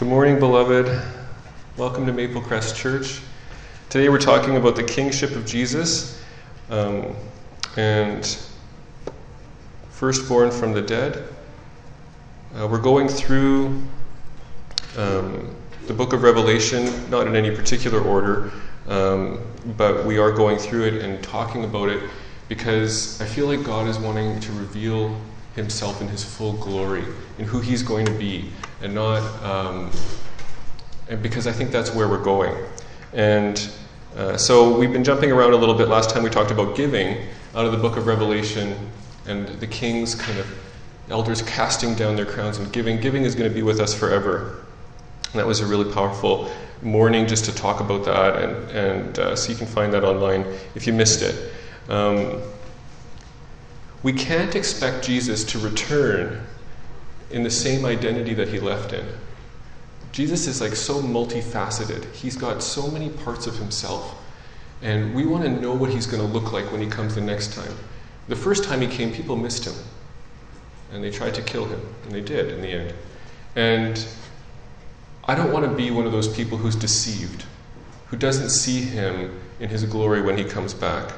Good morning, beloved. Welcome to Maple Crest Church. Today we're talking about the kingship of Jesus um, and firstborn from the dead. Uh, we're going through um, the book of Revelation, not in any particular order, um, but we are going through it and talking about it because I feel like God is wanting to reveal himself in his full glory, in who he's going to be, and not, um, and because I think that's where we're going. And uh, so we've been jumping around a little bit. Last time we talked about giving out of the book of Revelation and the kings kind of elders casting down their crowns and giving. Giving is going to be with us forever. And that was a really powerful morning just to talk about that. And, and uh, so you can find that online if you missed it. Um, we can't expect Jesus to return in the same identity that he left in. Jesus is like so multifaceted. He's got so many parts of himself. And we want to know what he's going to look like when he comes the next time. The first time he came, people missed him. And they tried to kill him. And they did in the end. And I don't want to be one of those people who's deceived, who doesn't see him in his glory when he comes back.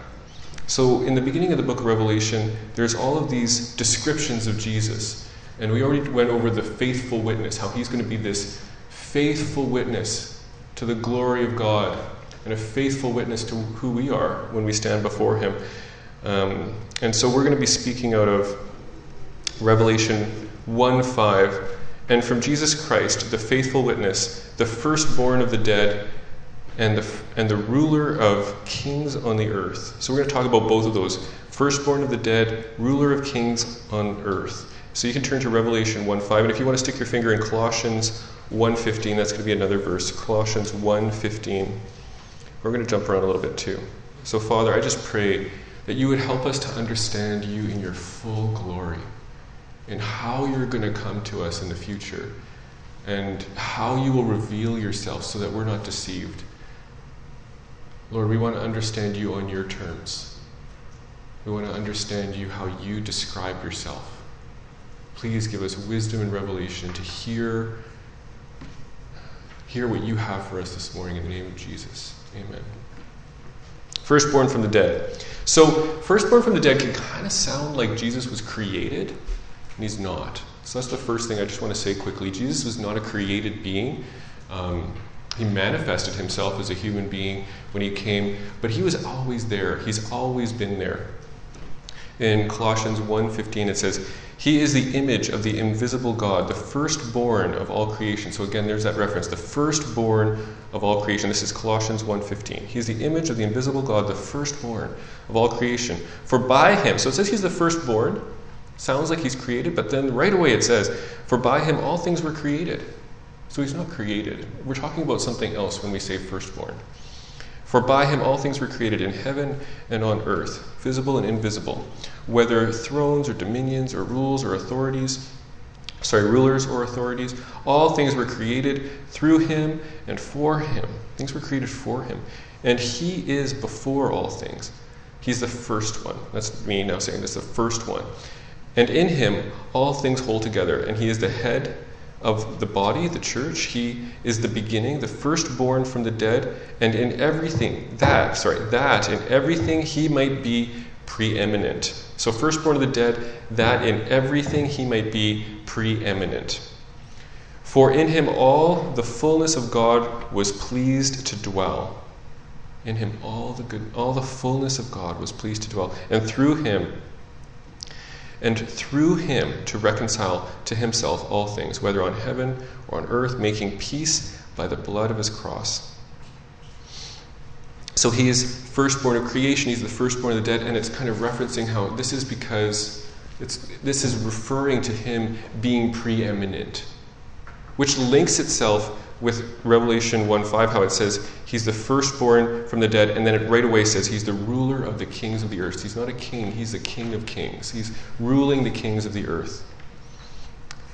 So, in the beginning of the book of Revelation, there's all of these descriptions of Jesus. And we already went over the faithful witness, how he's going to be this faithful witness to the glory of God and a faithful witness to who we are when we stand before him. Um, and so, we're going to be speaking out of Revelation 1 5. And from Jesus Christ, the faithful witness, the firstborn of the dead and the, and the ruler of kings on the earth. So we're going to talk about both of those firstborn of the dead, ruler of kings on earth. So you can turn to Revelation 1:5 and if you want to stick your finger in Colossians 1:15, that's going to be another verse, Colossians 1:15. We're going to jump around a little bit too. So Father, I just pray that you would help us to understand you in your full glory and how you're going to come to us in the future and how you will reveal yourself so that we're not deceived. Lord, we want to understand you on your terms. We want to understand you how you describe yourself. Please give us wisdom and revelation to hear, hear what you have for us this morning in the name of Jesus. Amen. Firstborn from the dead. So, firstborn from the dead can kind of sound like Jesus was created, and he's not. So, that's the first thing I just want to say quickly. Jesus was not a created being. Um, he manifested himself as a human being when he came, but he was always there. He's always been there. In Colossians 1:15 it says, "He is the image of the invisible God, the firstborn of all creation." So again, there's that reference, the firstborn of all creation. This is Colossians 1:15. He's the image of the invisible God, the firstborn of all creation. For by him, so it says he's the firstborn. Sounds like he's created, but then right away it says, "For by him all things were created." So he's not created. We're talking about something else when we say firstborn. For by him all things were created in heaven and on earth, visible and invisible, whether thrones or dominions or rules or authorities, sorry, rulers or authorities, all things were created through him and for him. Things were created for him. And he is before all things. He's the first one. That's me now saying this, the first one. And in him all things hold together, and he is the head of the body, the church. He is the beginning, the firstborn from the dead, and in everything, that, sorry, that in everything he might be preeminent. So, firstborn of the dead, that in everything he might be preeminent. For in him all the fullness of God was pleased to dwell. In him all the good, all the fullness of God was pleased to dwell, and through him and through him to reconcile to himself all things, whether on heaven or on earth, making peace by the blood of his cross. So he is firstborn of creation, he's the firstborn of the dead, and it's kind of referencing how this is because it's, this is referring to him being preeminent, which links itself with Revelation 1 5, how it says he's the firstborn from the dead, and then it right away says he's the ruler of the kings of the earth. He's not a king, he's the king of kings. He's ruling the kings of the earth.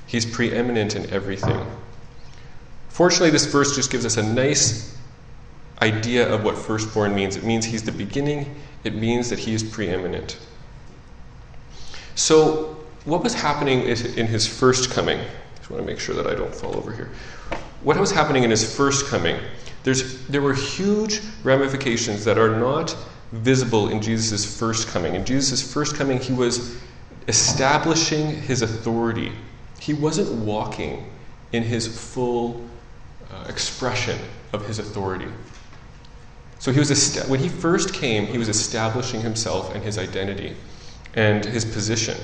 He's preeminent in everything. Fortunately, this verse just gives us a nice idea of what firstborn means. It means he's the beginning, it means that he is preeminent. So, what was happening in his first coming? I just want to make sure that I don't fall over here. What was happening in his first coming, there's, there were huge ramifications that are not visible in Jesus' first coming. In Jesus' first coming, he was establishing his authority. He wasn't walking in his full uh, expression of his authority. So he was when he first came, he was establishing himself and his identity and his position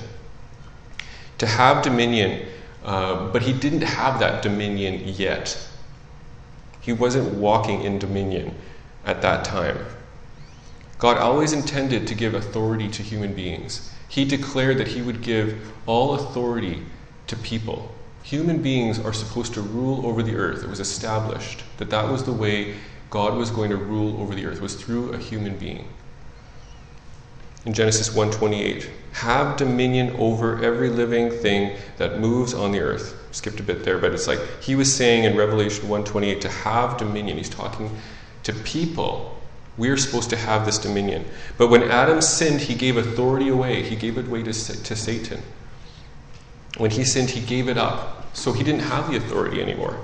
to have dominion, uh, but he didn't have that dominion yet. He wasn't walking in dominion at that time. God always intended to give authority to human beings. He declared that he would give all authority to people. Human beings are supposed to rule over the earth. It was established that that was the way God was going to rule over the earth was through a human being. In Genesis 1:28, have dominion over every living thing that moves on the earth. Skipped a bit there, but it's like he was saying in Revelation 1:28 to have dominion. He's talking to people. We're supposed to have this dominion. But when Adam sinned, he gave authority away. He gave it away to, to Satan. When he sinned, he gave it up. So he didn't have the authority anymore.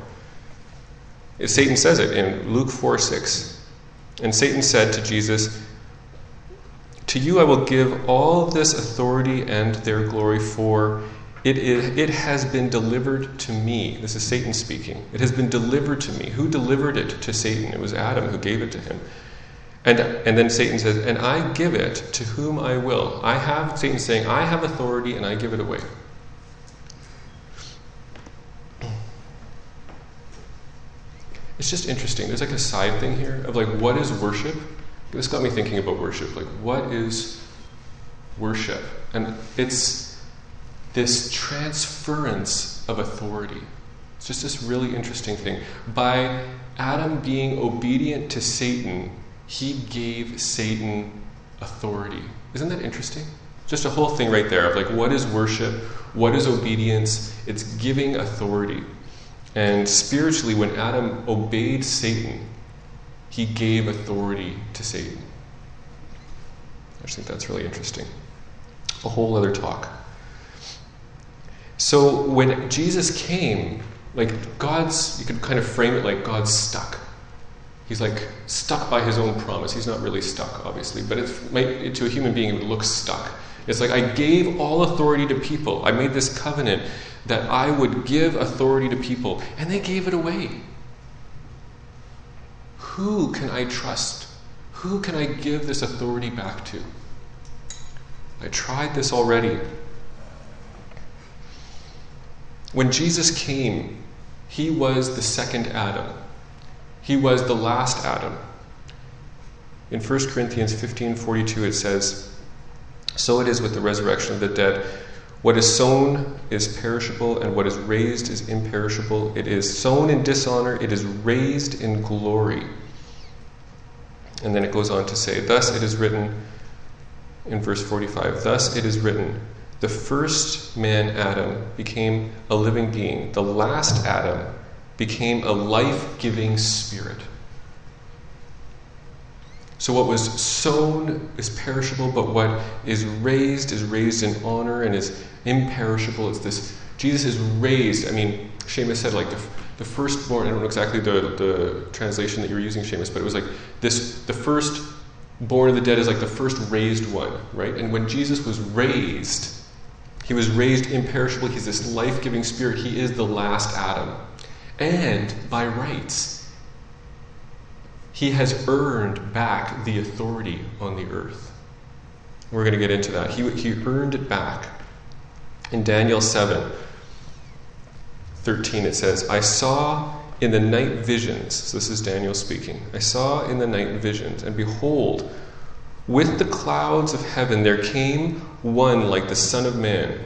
Satan says it in Luke 4 6. And Satan said to Jesus, To you I will give all this authority and their glory, for it, is, it has been delivered to me. This is Satan speaking. It has been delivered to me. Who delivered it to Satan? It was Adam who gave it to him. And, and then Satan says, And I give it to whom I will. I have, Satan saying, I have authority and I give it away. It's just interesting. There's like a side thing here of like, what is worship? This got me thinking about worship. Like, what is worship? And it's this transference of authority. It's just this really interesting thing. By Adam being obedient to Satan, he gave Satan authority. Isn't that interesting? Just a whole thing right there of like, what is worship? What is obedience? It's giving authority. And spiritually, when Adam obeyed Satan, he gave authority to Satan. I just think that's really interesting. A whole other talk. So when Jesus came, like God's, you could kind of frame it like God's stuck. He's like stuck by his own promise. He's not really stuck, obviously, but it might, to a human being, it would look stuck. It's like I gave all authority to people. I made this covenant that I would give authority to people, and they gave it away. Who can I trust? Who can I give this authority back to? I tried this already. When Jesus came, he was the second Adam. He was the last Adam. In 1 Corinthians 15:42 it says, "So it is with the resurrection of the dead. What is sown is perishable, and what is raised is imperishable. It is sown in dishonor, it is raised in glory. And then it goes on to say, Thus it is written in verse 45 Thus it is written, the first man, Adam, became a living being, the last Adam became a life giving spirit. So, what was sown is perishable, but what is raised is raised in honor and is imperishable. It's this Jesus is raised. I mean, Seamus said, like, the, the firstborn, I don't know exactly the, the translation that you were using, Seamus, but it was like this the first born of the dead is like the first raised one, right? And when Jesus was raised, he was raised imperishable. He's this life giving spirit. He is the last Adam. And by rights, he has earned back the authority on the earth. We're going to get into that. He, he earned it back. In Daniel 7 13, it says, I saw in the night visions, so this is Daniel speaking, I saw in the night visions, and behold, with the clouds of heaven there came one like the Son of Man.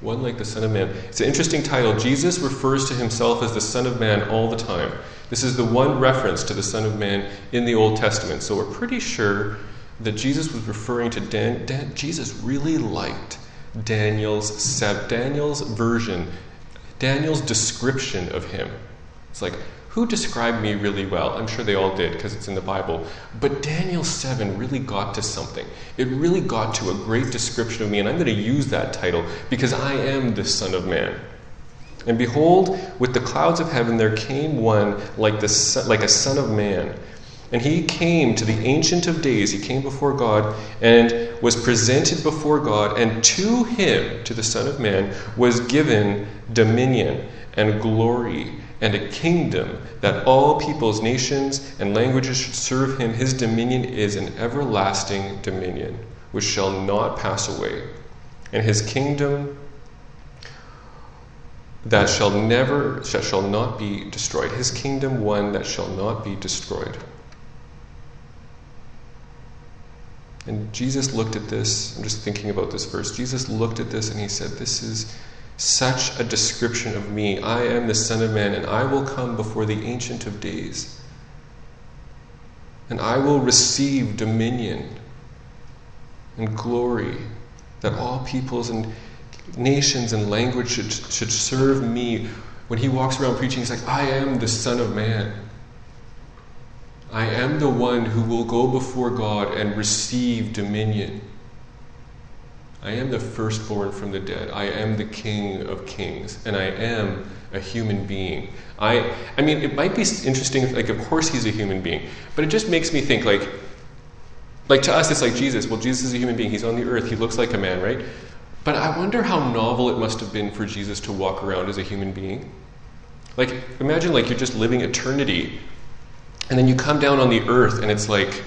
One like the Son of Man. It's an interesting title. Jesus refers to himself as the Son of Man all the time. This is the one reference to the Son of Man in the Old Testament. So we're pretty sure that Jesus was referring to Dan. Dan Jesus really liked Daniel's Daniel's version, Daniel's description of him. It's like, who described me really well? I'm sure they all did because it's in the Bible. But Daniel 7 really got to something. It really got to a great description of me, and I'm going to use that title because I am the Son of Man. And behold, with the clouds of heaven there came one like, the son, like a son of man. And he came to the Ancient of Days, he came before God, and was presented before God, and to him, to the Son of Man, was given dominion and glory and a kingdom that all peoples, nations, and languages should serve him. His dominion is an everlasting dominion, which shall not pass away. And his kingdom that shall never that shall not be destroyed. His kingdom one that shall not be destroyed. And Jesus looked at this, I'm just thinking about this verse. Jesus looked at this and he said, This is such a description of me. I am the Son of Man, and I will come before the Ancient of Days. And I will receive dominion and glory that all peoples and nations and language should, should serve me. When he walks around preaching, he's like, I am the Son of Man. I am the one who will go before God and receive dominion. I am the firstborn from the dead. I am the King of kings, and I am a human being. I, I mean, it might be interesting. If, Like, of course, he's a human being, but it just makes me think. Like, like to us, it's like Jesus. Well, Jesus is a human being. He's on the earth. He looks like a man, right? But I wonder how novel it must have been for Jesus to walk around as a human being. Like, imagine like you're just living eternity and then you come down on the earth and it's like,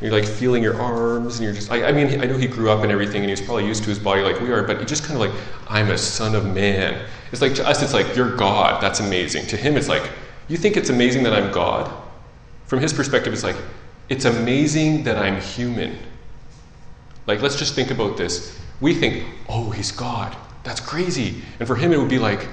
you're like feeling your arms and you're just, I, I mean, I know he grew up and everything and he's probably used to his body like we are, but you just kind of like, I'm a son of man. It's like, to us, it's like, you're God. That's amazing. To him, it's like, you think it's amazing that I'm God? From his perspective, it's like, it's amazing that I'm human. Like, let's just think about this. We think, oh, he's God. That's crazy. And for him, it would be like,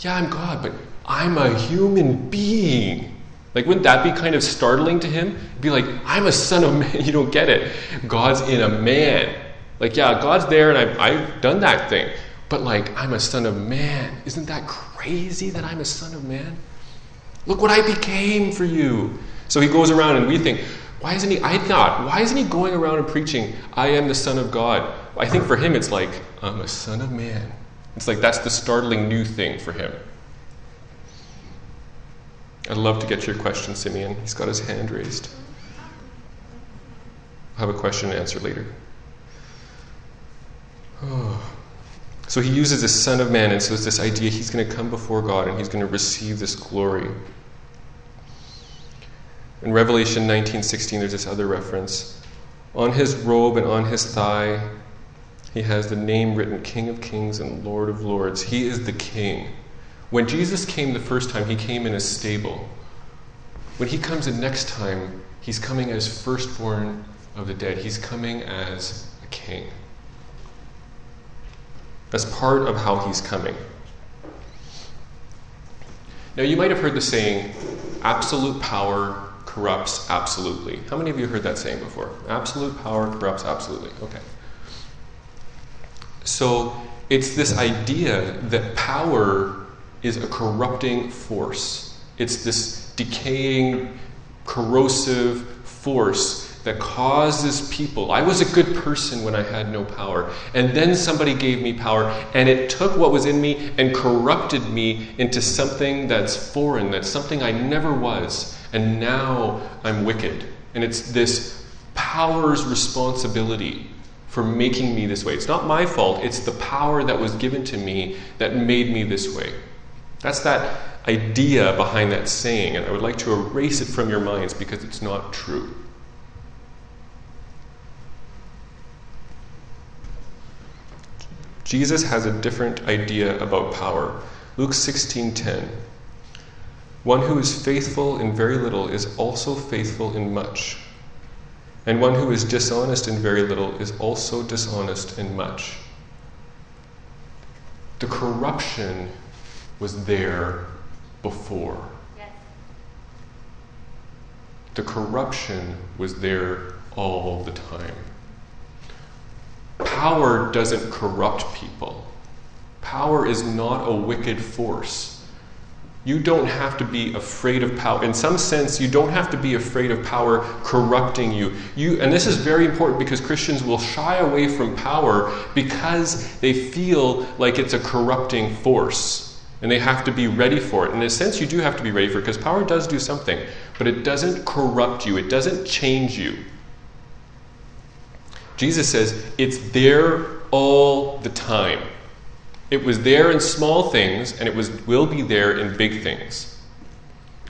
yeah, I'm God, but I'm a human being. Like, wouldn't that be kind of startling to him? Be like, I'm a son of man. You don't get it. God's in a man. Like, yeah, God's there and I've, I've done that thing. But, like, I'm a son of man. Isn't that crazy that I'm a son of man? Look what I became for you. So he goes around and we think, why isn't he? I thought, why isn't he going around and preaching, I am the Son of God? I think for him it's like, I'm a son of man. It's like that's the startling new thing for him. I'd love to get to your question, Simeon. He's got his hand raised. I'll have a question and answer later. Oh. So he uses the Son of Man, and so it's this idea he's going to come before God and he's going to receive this glory. In Revelation 19:16, there's this other reference. On his robe and on his thigh, he has the name written King of Kings and Lord of Lords. He is the King. When Jesus came the first time, he came in a stable. When he comes the next time, he's coming as firstborn of the dead. He's coming as a king. That's part of how he's coming. Now, you might have heard the saying, absolute power corrupts absolutely. How many of you heard that saying before? Absolute power corrupts absolutely. Okay. So, it's this idea that power is a corrupting force. It's this decaying, corrosive force that causes people. I was a good person when I had no power, and then somebody gave me power, and it took what was in me and corrupted me into something that's foreign, that's something I never was, and now I'm wicked. And it's this power's responsibility for making me this way. It's not my fault, it's the power that was given to me that made me this way. That's that idea behind that saying, and I would like to erase it from your minds because it's not true. Jesus has a different idea about power. Luke 16:10 One who is faithful in very little is also faithful in much. And one who is dishonest in very little is also dishonest in much. The corruption was there before. Yes. The corruption was there all the time. Power doesn't corrupt people. Power is not a wicked force. You don't have to be afraid of power. In some sense, you don't have to be afraid of power corrupting you. you. And this is very important because Christians will shy away from power because they feel like it's a corrupting force. And they have to be ready for it. In a sense, you do have to be ready for it because power does do something, but it doesn't corrupt you, it doesn't change you. Jesus says it's there all the time. It was there in small things, and it was, will be there in big things.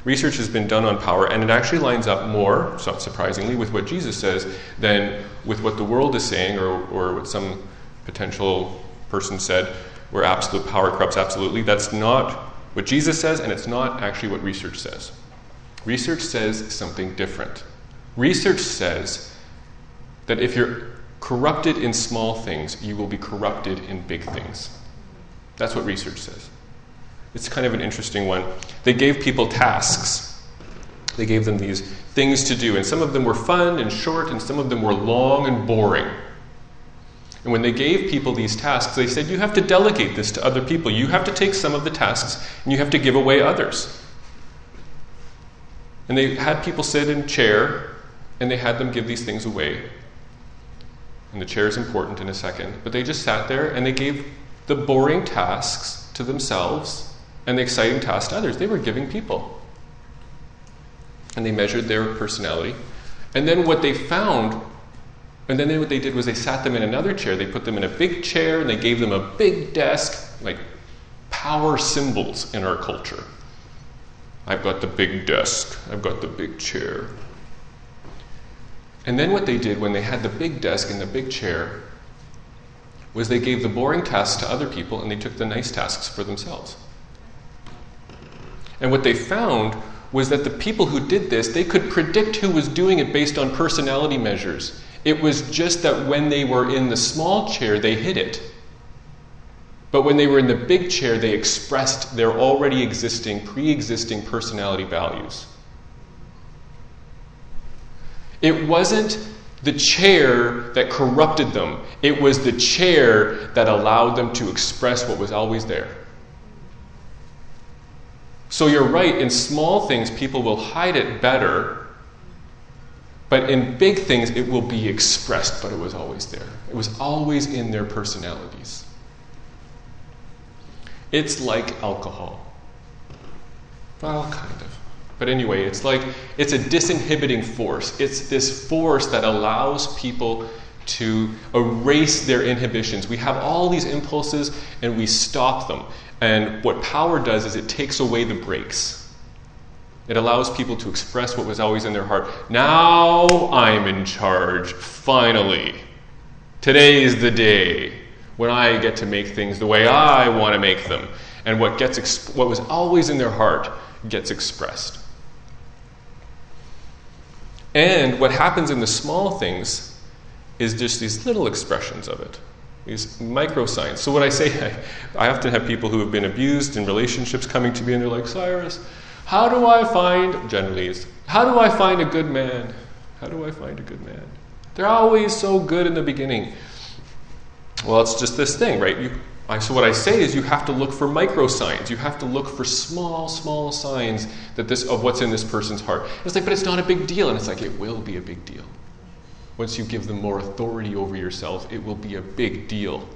Research has been done on power, and it actually lines up more, not surprisingly, with what Jesus says than with what the world is saying or, or what some potential person said, where absolute power corrupts absolutely. That's not what Jesus says, and it's not actually what research says. Research says something different. Research says that if you're corrupted in small things, you will be corrupted in big things. That's what research says. It's kind of an interesting one. They gave people tasks. They gave them these things to do, and some of them were fun and short, and some of them were long and boring. And when they gave people these tasks, they said, You have to delegate this to other people. You have to take some of the tasks and you have to give away others. And they had people sit in chair and they had them give these things away. And the chair is important in a second. But they just sat there and they gave the boring tasks to themselves and the exciting tasks to others. They were giving people. And they measured their personality. And then what they found, and then what they did was they sat them in another chair. They put them in a big chair and they gave them a big desk, like power symbols in our culture. I've got the big desk, I've got the big chair. And then what they did when they had the big desk and the big chair was they gave the boring tasks to other people and they took the nice tasks for themselves. And what they found was that the people who did this, they could predict who was doing it based on personality measures. It was just that when they were in the small chair, they hid it. But when they were in the big chair, they expressed their already existing, pre existing personality values. It wasn't the chair that corrupted them, it was the chair that allowed them to express what was always there. So you're right, in small things, people will hide it better, but in big things, it will be expressed, but it was always there. It was always in their personalities. It's like alcohol. Well, kind of. But anyway, it's like it's a disinhibiting force. It's this force that allows people to erase their inhibitions. We have all these impulses and we stop them. And what power does is it takes away the brakes. It allows people to express what was always in their heart. Now I'm in charge, finally. Today is the day when I get to make things the way I want to make them. And what, gets exp- what was always in their heart gets expressed. And what happens in the small things is just these little expressions of it, these micro signs. So when I say, I, I often have people who have been abused in relationships coming to me and they're like, Cyrus, how do I find, generally, how do I find a good man? How do I find a good man? They're always so good in the beginning. Well, it's just this thing, right? You, I, so what I say is you have to look for micro signs. You have to look for small, small signs that this of what's in this person's heart. It's like, but it's not a big deal. And it's like, it will be a big deal. Once you give them more authority over yourself, it will be a big deal.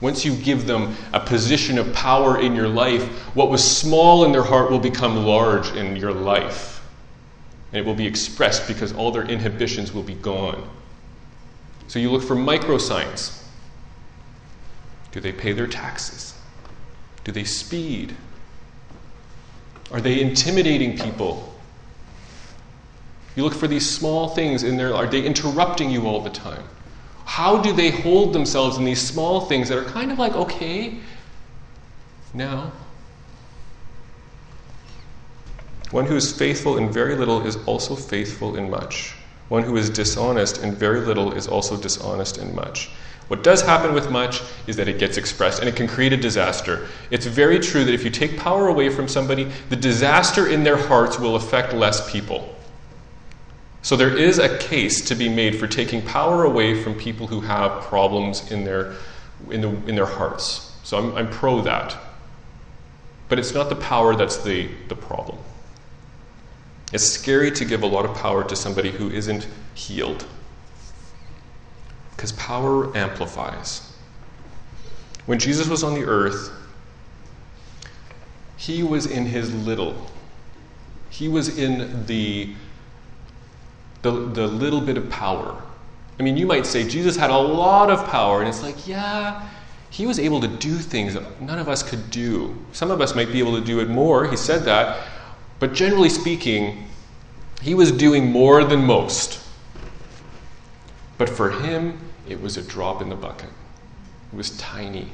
Once you give them a position of power in your life, what was small in their heart will become large in your life. And it will be expressed because all their inhibitions will be gone. So you look for micro signs. Do they pay their taxes? Do they speed? Are they intimidating people? You look for these small things in there. Are they interrupting you all the time? How do they hold themselves in these small things that are kind of like, okay, now? One who is faithful in very little is also faithful in much. One who is dishonest in very little is also dishonest in much. What does happen with much is that it gets expressed and it can create a disaster. It's very true that if you take power away from somebody, the disaster in their hearts will affect less people. So there is a case to be made for taking power away from people who have problems in their, in the, in their hearts. So I'm, I'm pro that. But it's not the power that's the, the problem. It's scary to give a lot of power to somebody who isn't healed. Because power amplifies. When Jesus was on the earth, he was in his little. He was in the, the, the little bit of power. I mean, you might say Jesus had a lot of power, and it's like, yeah, he was able to do things that none of us could do. Some of us might be able to do it more, he said that, but generally speaking, he was doing more than most. But for him, it was a drop in the bucket. It was tiny.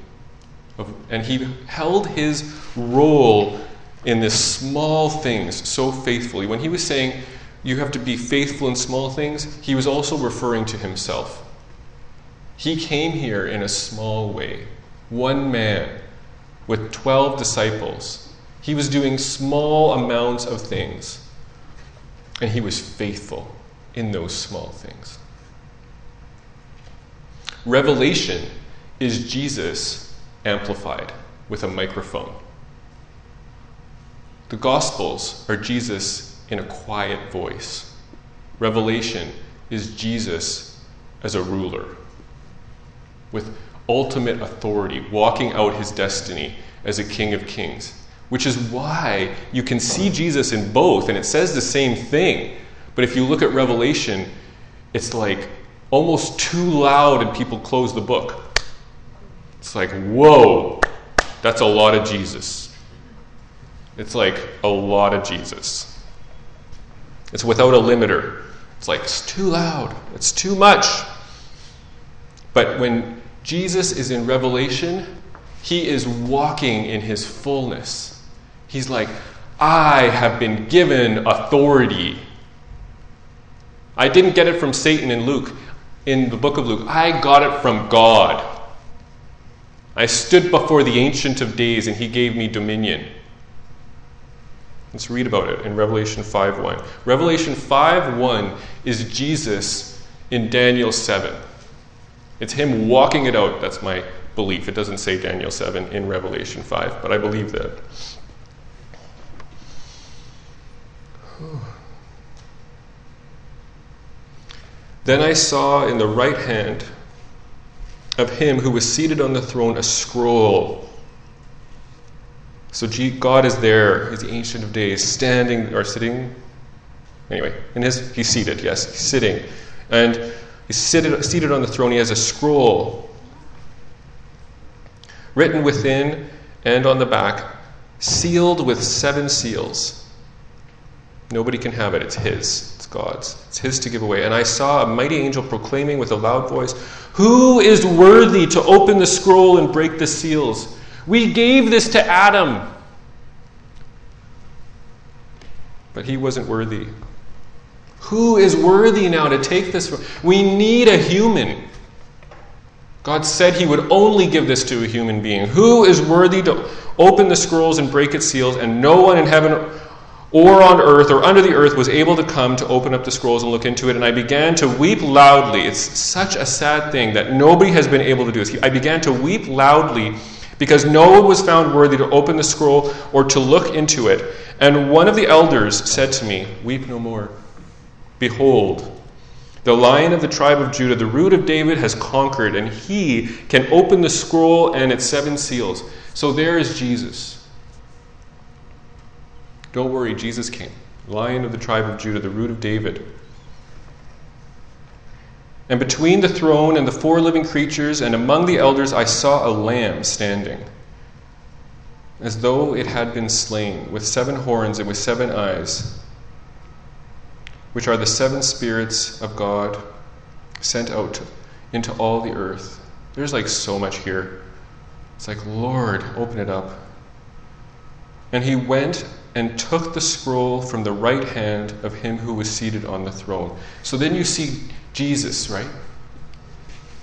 And he held his role in this small things so faithfully. When he was saying, you have to be faithful in small things, he was also referring to himself. He came here in a small way, one man with 12 disciples. He was doing small amounts of things, and he was faithful in those small things. Revelation is Jesus amplified with a microphone. The Gospels are Jesus in a quiet voice. Revelation is Jesus as a ruler with ultimate authority, walking out his destiny as a King of Kings. Which is why you can see Jesus in both, and it says the same thing. But if you look at Revelation, it's like almost too loud and people close the book. It's like, whoa, that's a lot of Jesus. It's like a lot of Jesus. It's without a limiter. It's like, it's too loud, it's too much. But when Jesus is in Revelation, he is walking in his fullness. He's like, I have been given authority. I didn't get it from Satan in Luke in the book of Luke. I got it from God. I stood before the Ancient of Days and he gave me dominion. Let's read about it in Revelation 5:1. Revelation 5:1 is Jesus in Daniel 7. It's him walking it out. That's my belief. It doesn't say Daniel 7 in Revelation 5, but I believe that. Then I saw in the right hand of him who was seated on the throne a scroll. So God is there, he's the Ancient of Days, standing or sitting. Anyway, in his, he's seated, yes, he's sitting. And he's seated, seated on the throne. He has a scroll written within and on the back, sealed with seven seals. Nobody can have it, it's his. It's God's. It's His to give away. And I saw a mighty angel proclaiming with a loud voice, Who is worthy to open the scroll and break the seals? We gave this to Adam. But he wasn't worthy. Who is worthy now to take this? We need a human. God said he would only give this to a human being. Who is worthy to open the scrolls and break its seals? And no one in heaven or on earth or under the earth was able to come to open up the scrolls and look into it. And I began to weep loudly. It's such a sad thing that nobody has been able to do this. I began to weep loudly because no one was found worthy to open the scroll or to look into it. And one of the elders said to me, Weep no more. Behold, the lion of the tribe of Judah, the root of David, has conquered, and he can open the scroll and its seven seals. So there is Jesus don't worry, Jesus came. Lion of the tribe of Judah, the root of David. And between the throne and the four living creatures and among the elders, I saw a lamb standing, as though it had been slain, with seven horns and with seven eyes, which are the seven spirits of God sent out into all the earth. There's like so much here. It's like, Lord, open it up. And he went and took the scroll from the right hand of him who was seated on the throne. So then you see Jesus, right?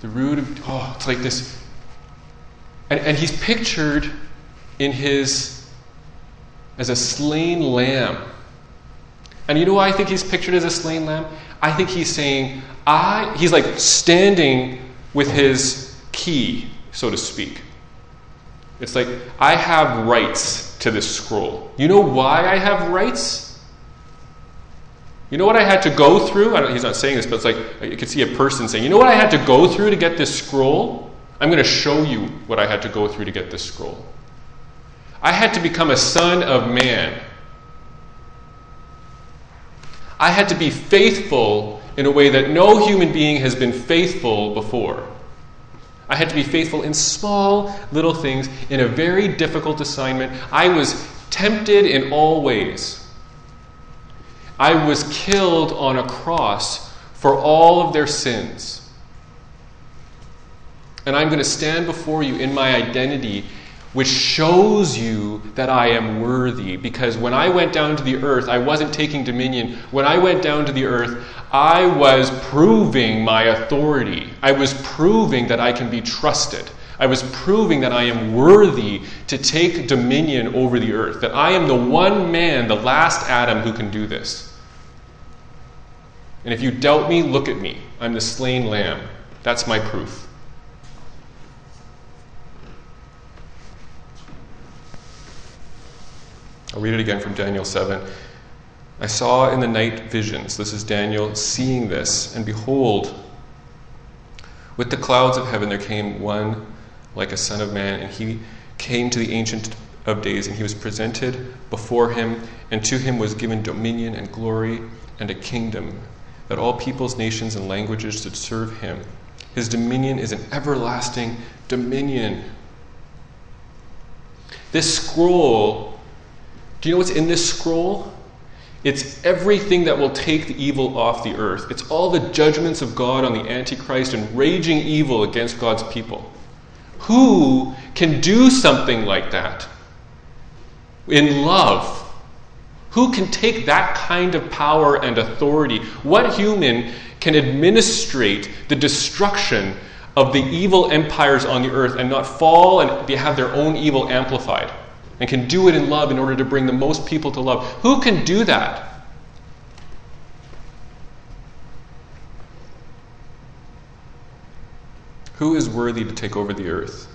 The root of, oh, it's like this. And, and he's pictured in his, as a slain lamb. And you know why I think he's pictured as a slain lamb? I think he's saying, I, he's like standing with his key, so to speak. It's like, I have rights to this scroll. You know why I have rights? You know what I had to go through? he's not saying this, but it's like you could see a person saying, You know what I had to go through to get this scroll? I'm going to show you what I had to go through to get this scroll. I had to become a son of man. I had to be faithful in a way that no human being has been faithful before. I had to be faithful in small little things, in a very difficult assignment. I was tempted in all ways. I was killed on a cross for all of their sins. And I'm going to stand before you in my identity which shows you that I am worthy. Because when I went down to the earth, I wasn't taking dominion. When I went down to the earth, I was proving my authority. I was proving that I can be trusted. I was proving that I am worthy to take dominion over the earth, that I am the one man, the last Adam, who can do this. And if you doubt me, look at me. I'm the slain lamb. That's my proof. I'll read it again from Daniel 7. I saw in the night visions, this is Daniel seeing this, and behold, with the clouds of heaven there came one like a son of man, and he came to the Ancient of Days, and he was presented before him, and to him was given dominion and glory and a kingdom, that all peoples, nations, and languages should serve him. His dominion is an everlasting dominion. This scroll do you know what's in this scroll? It's everything that will take the evil off the earth. It's all the judgments of God on the Antichrist and raging evil against God's people. Who can do something like that in love? Who can take that kind of power and authority? What human can administrate the destruction of the evil empires on the earth and not fall and have their own evil amplified? and can do it in love in order to bring the most people to love. Who can do that? Who is worthy to take over the earth?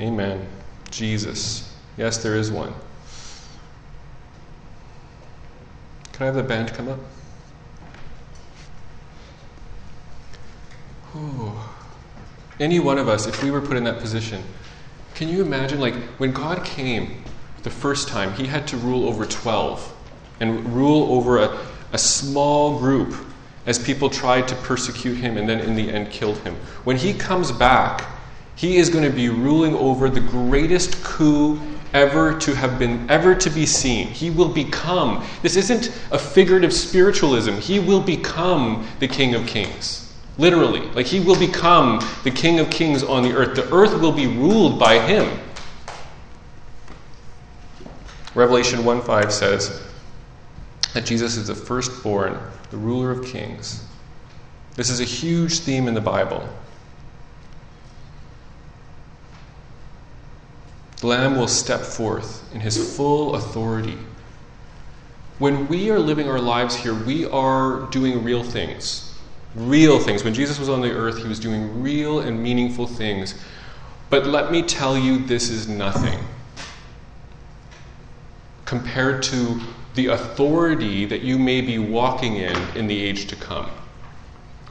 Amen. Jesus. Yes, there is one. Can I have the band come up? Ooh. Any one of us, if we were put in that position, can you imagine, like, when God came the first time, he had to rule over 12 and rule over a, a small group as people tried to persecute him and then in the end killed him. When he comes back, he is going to be ruling over the greatest coup ever to have been ever to be seen. He will become. This isn't a figurative spiritualism. He will become the King of Kings. Literally. Like he will become the King of Kings on the earth. The earth will be ruled by him. Revelation 1 5 says that Jesus is the firstborn, the ruler of kings. This is a huge theme in the Bible. The Lamb will step forth in his full authority. When we are living our lives here, we are doing real things real things. When Jesus was on the earth, he was doing real and meaningful things. But let me tell you, this is nothing compared to the authority that you may be walking in in the age to come.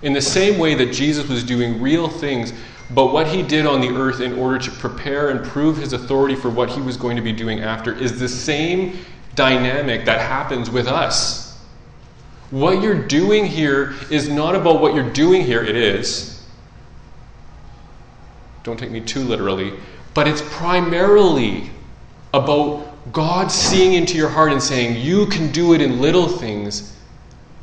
In the same way that Jesus was doing real things, but what he did on the earth in order to prepare and prove his authority for what he was going to be doing after is the same dynamic that happens with us. What you're doing here is not about what you're doing here, it is. Don't take me too literally, but it's primarily about God seeing into your heart and saying, You can do it in little things.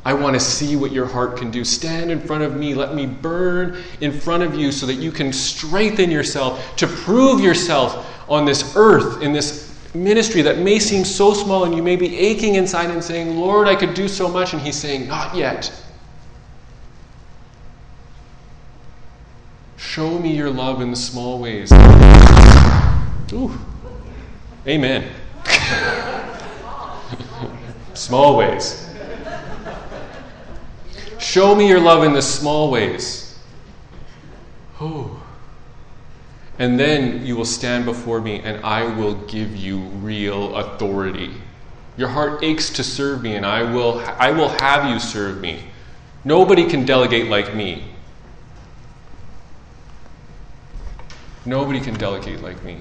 I want to see what your heart can do. Stand in front of me. Let me burn in front of you so that you can strengthen yourself to prove yourself on this earth, in this ministry that may seem so small and you may be aching inside and saying, Lord, I could do so much. And He's saying, Not yet. Show me your love in the small ways. Ooh. Amen. small ways. Show me your love in the small ways. Oh. And then you will stand before me, and I will give you real authority. Your heart aches to serve me, and I will, I will have you serve me. Nobody can delegate like me. Nobody can delegate like me.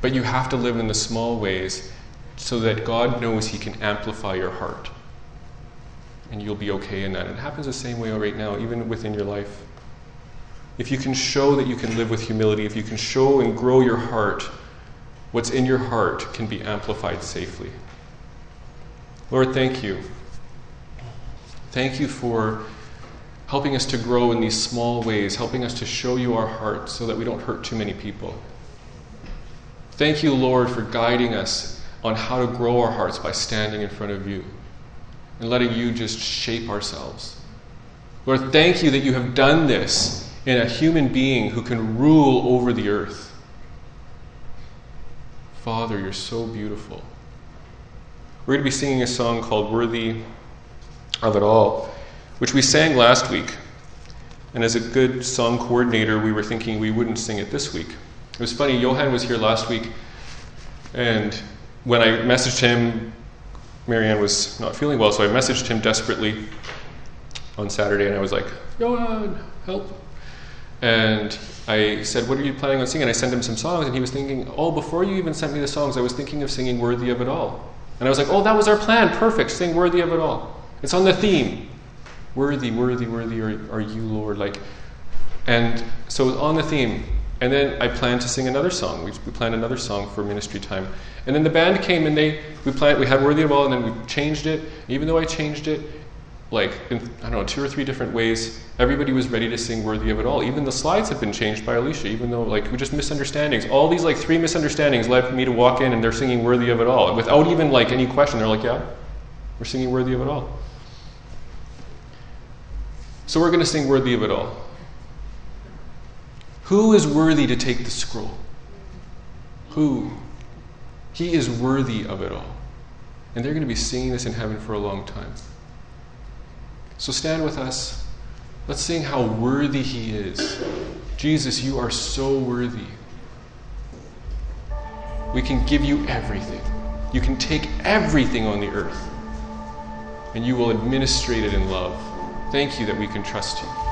But you have to live in the small ways so that God knows He can amplify your heart. And you'll be okay in that. It happens the same way right now, even within your life. If you can show that you can live with humility, if you can show and grow your heart, what's in your heart can be amplified safely. Lord, thank you. Thank you for helping us to grow in these small ways, helping us to show you our heart so that we don't hurt too many people. Thank you, Lord, for guiding us on how to grow our hearts by standing in front of you and letting you just shape ourselves. Lord, thank you that you have done this in a human being who can rule over the earth. Father, you're so beautiful. We're going to be singing a song called Worthy of It All, which we sang last week. And as a good song coordinator, we were thinking we wouldn't sing it this week. It was funny, Johan was here last week, and when I messaged him, Marianne was not feeling well, so I messaged him desperately on Saturday, and I was like, Johan, help. And I said, What are you planning on singing? And I sent him some songs, and he was thinking, Oh, before you even sent me the songs, I was thinking of singing Worthy of It All. And I was like, Oh, that was our plan. Perfect. Sing Worthy of It All. It's on the theme. Worthy, worthy, worthy are, are you, Lord. Like, and so on the theme. And then I planned to sing another song. We, we planned another song for ministry time. And then the band came and they we planned we had Worthy of All and then we changed it. Even though I changed it, like in, I don't know, two or three different ways, everybody was ready to sing Worthy of It All. Even the slides had been changed by Alicia, even though like we just misunderstandings. All these like three misunderstandings led for me to walk in and they're singing Worthy of It All. Without even like any question. They're like, Yeah, we're singing Worthy of It All. So we're gonna sing Worthy of It All. Who is worthy to take the scroll? Who? He is worthy of it all. And they're going to be singing this in heaven for a long time. So stand with us. Let's sing how worthy He is. Jesus, you are so worthy. We can give you everything. You can take everything on the earth, and you will administrate it in love. Thank you that we can trust you.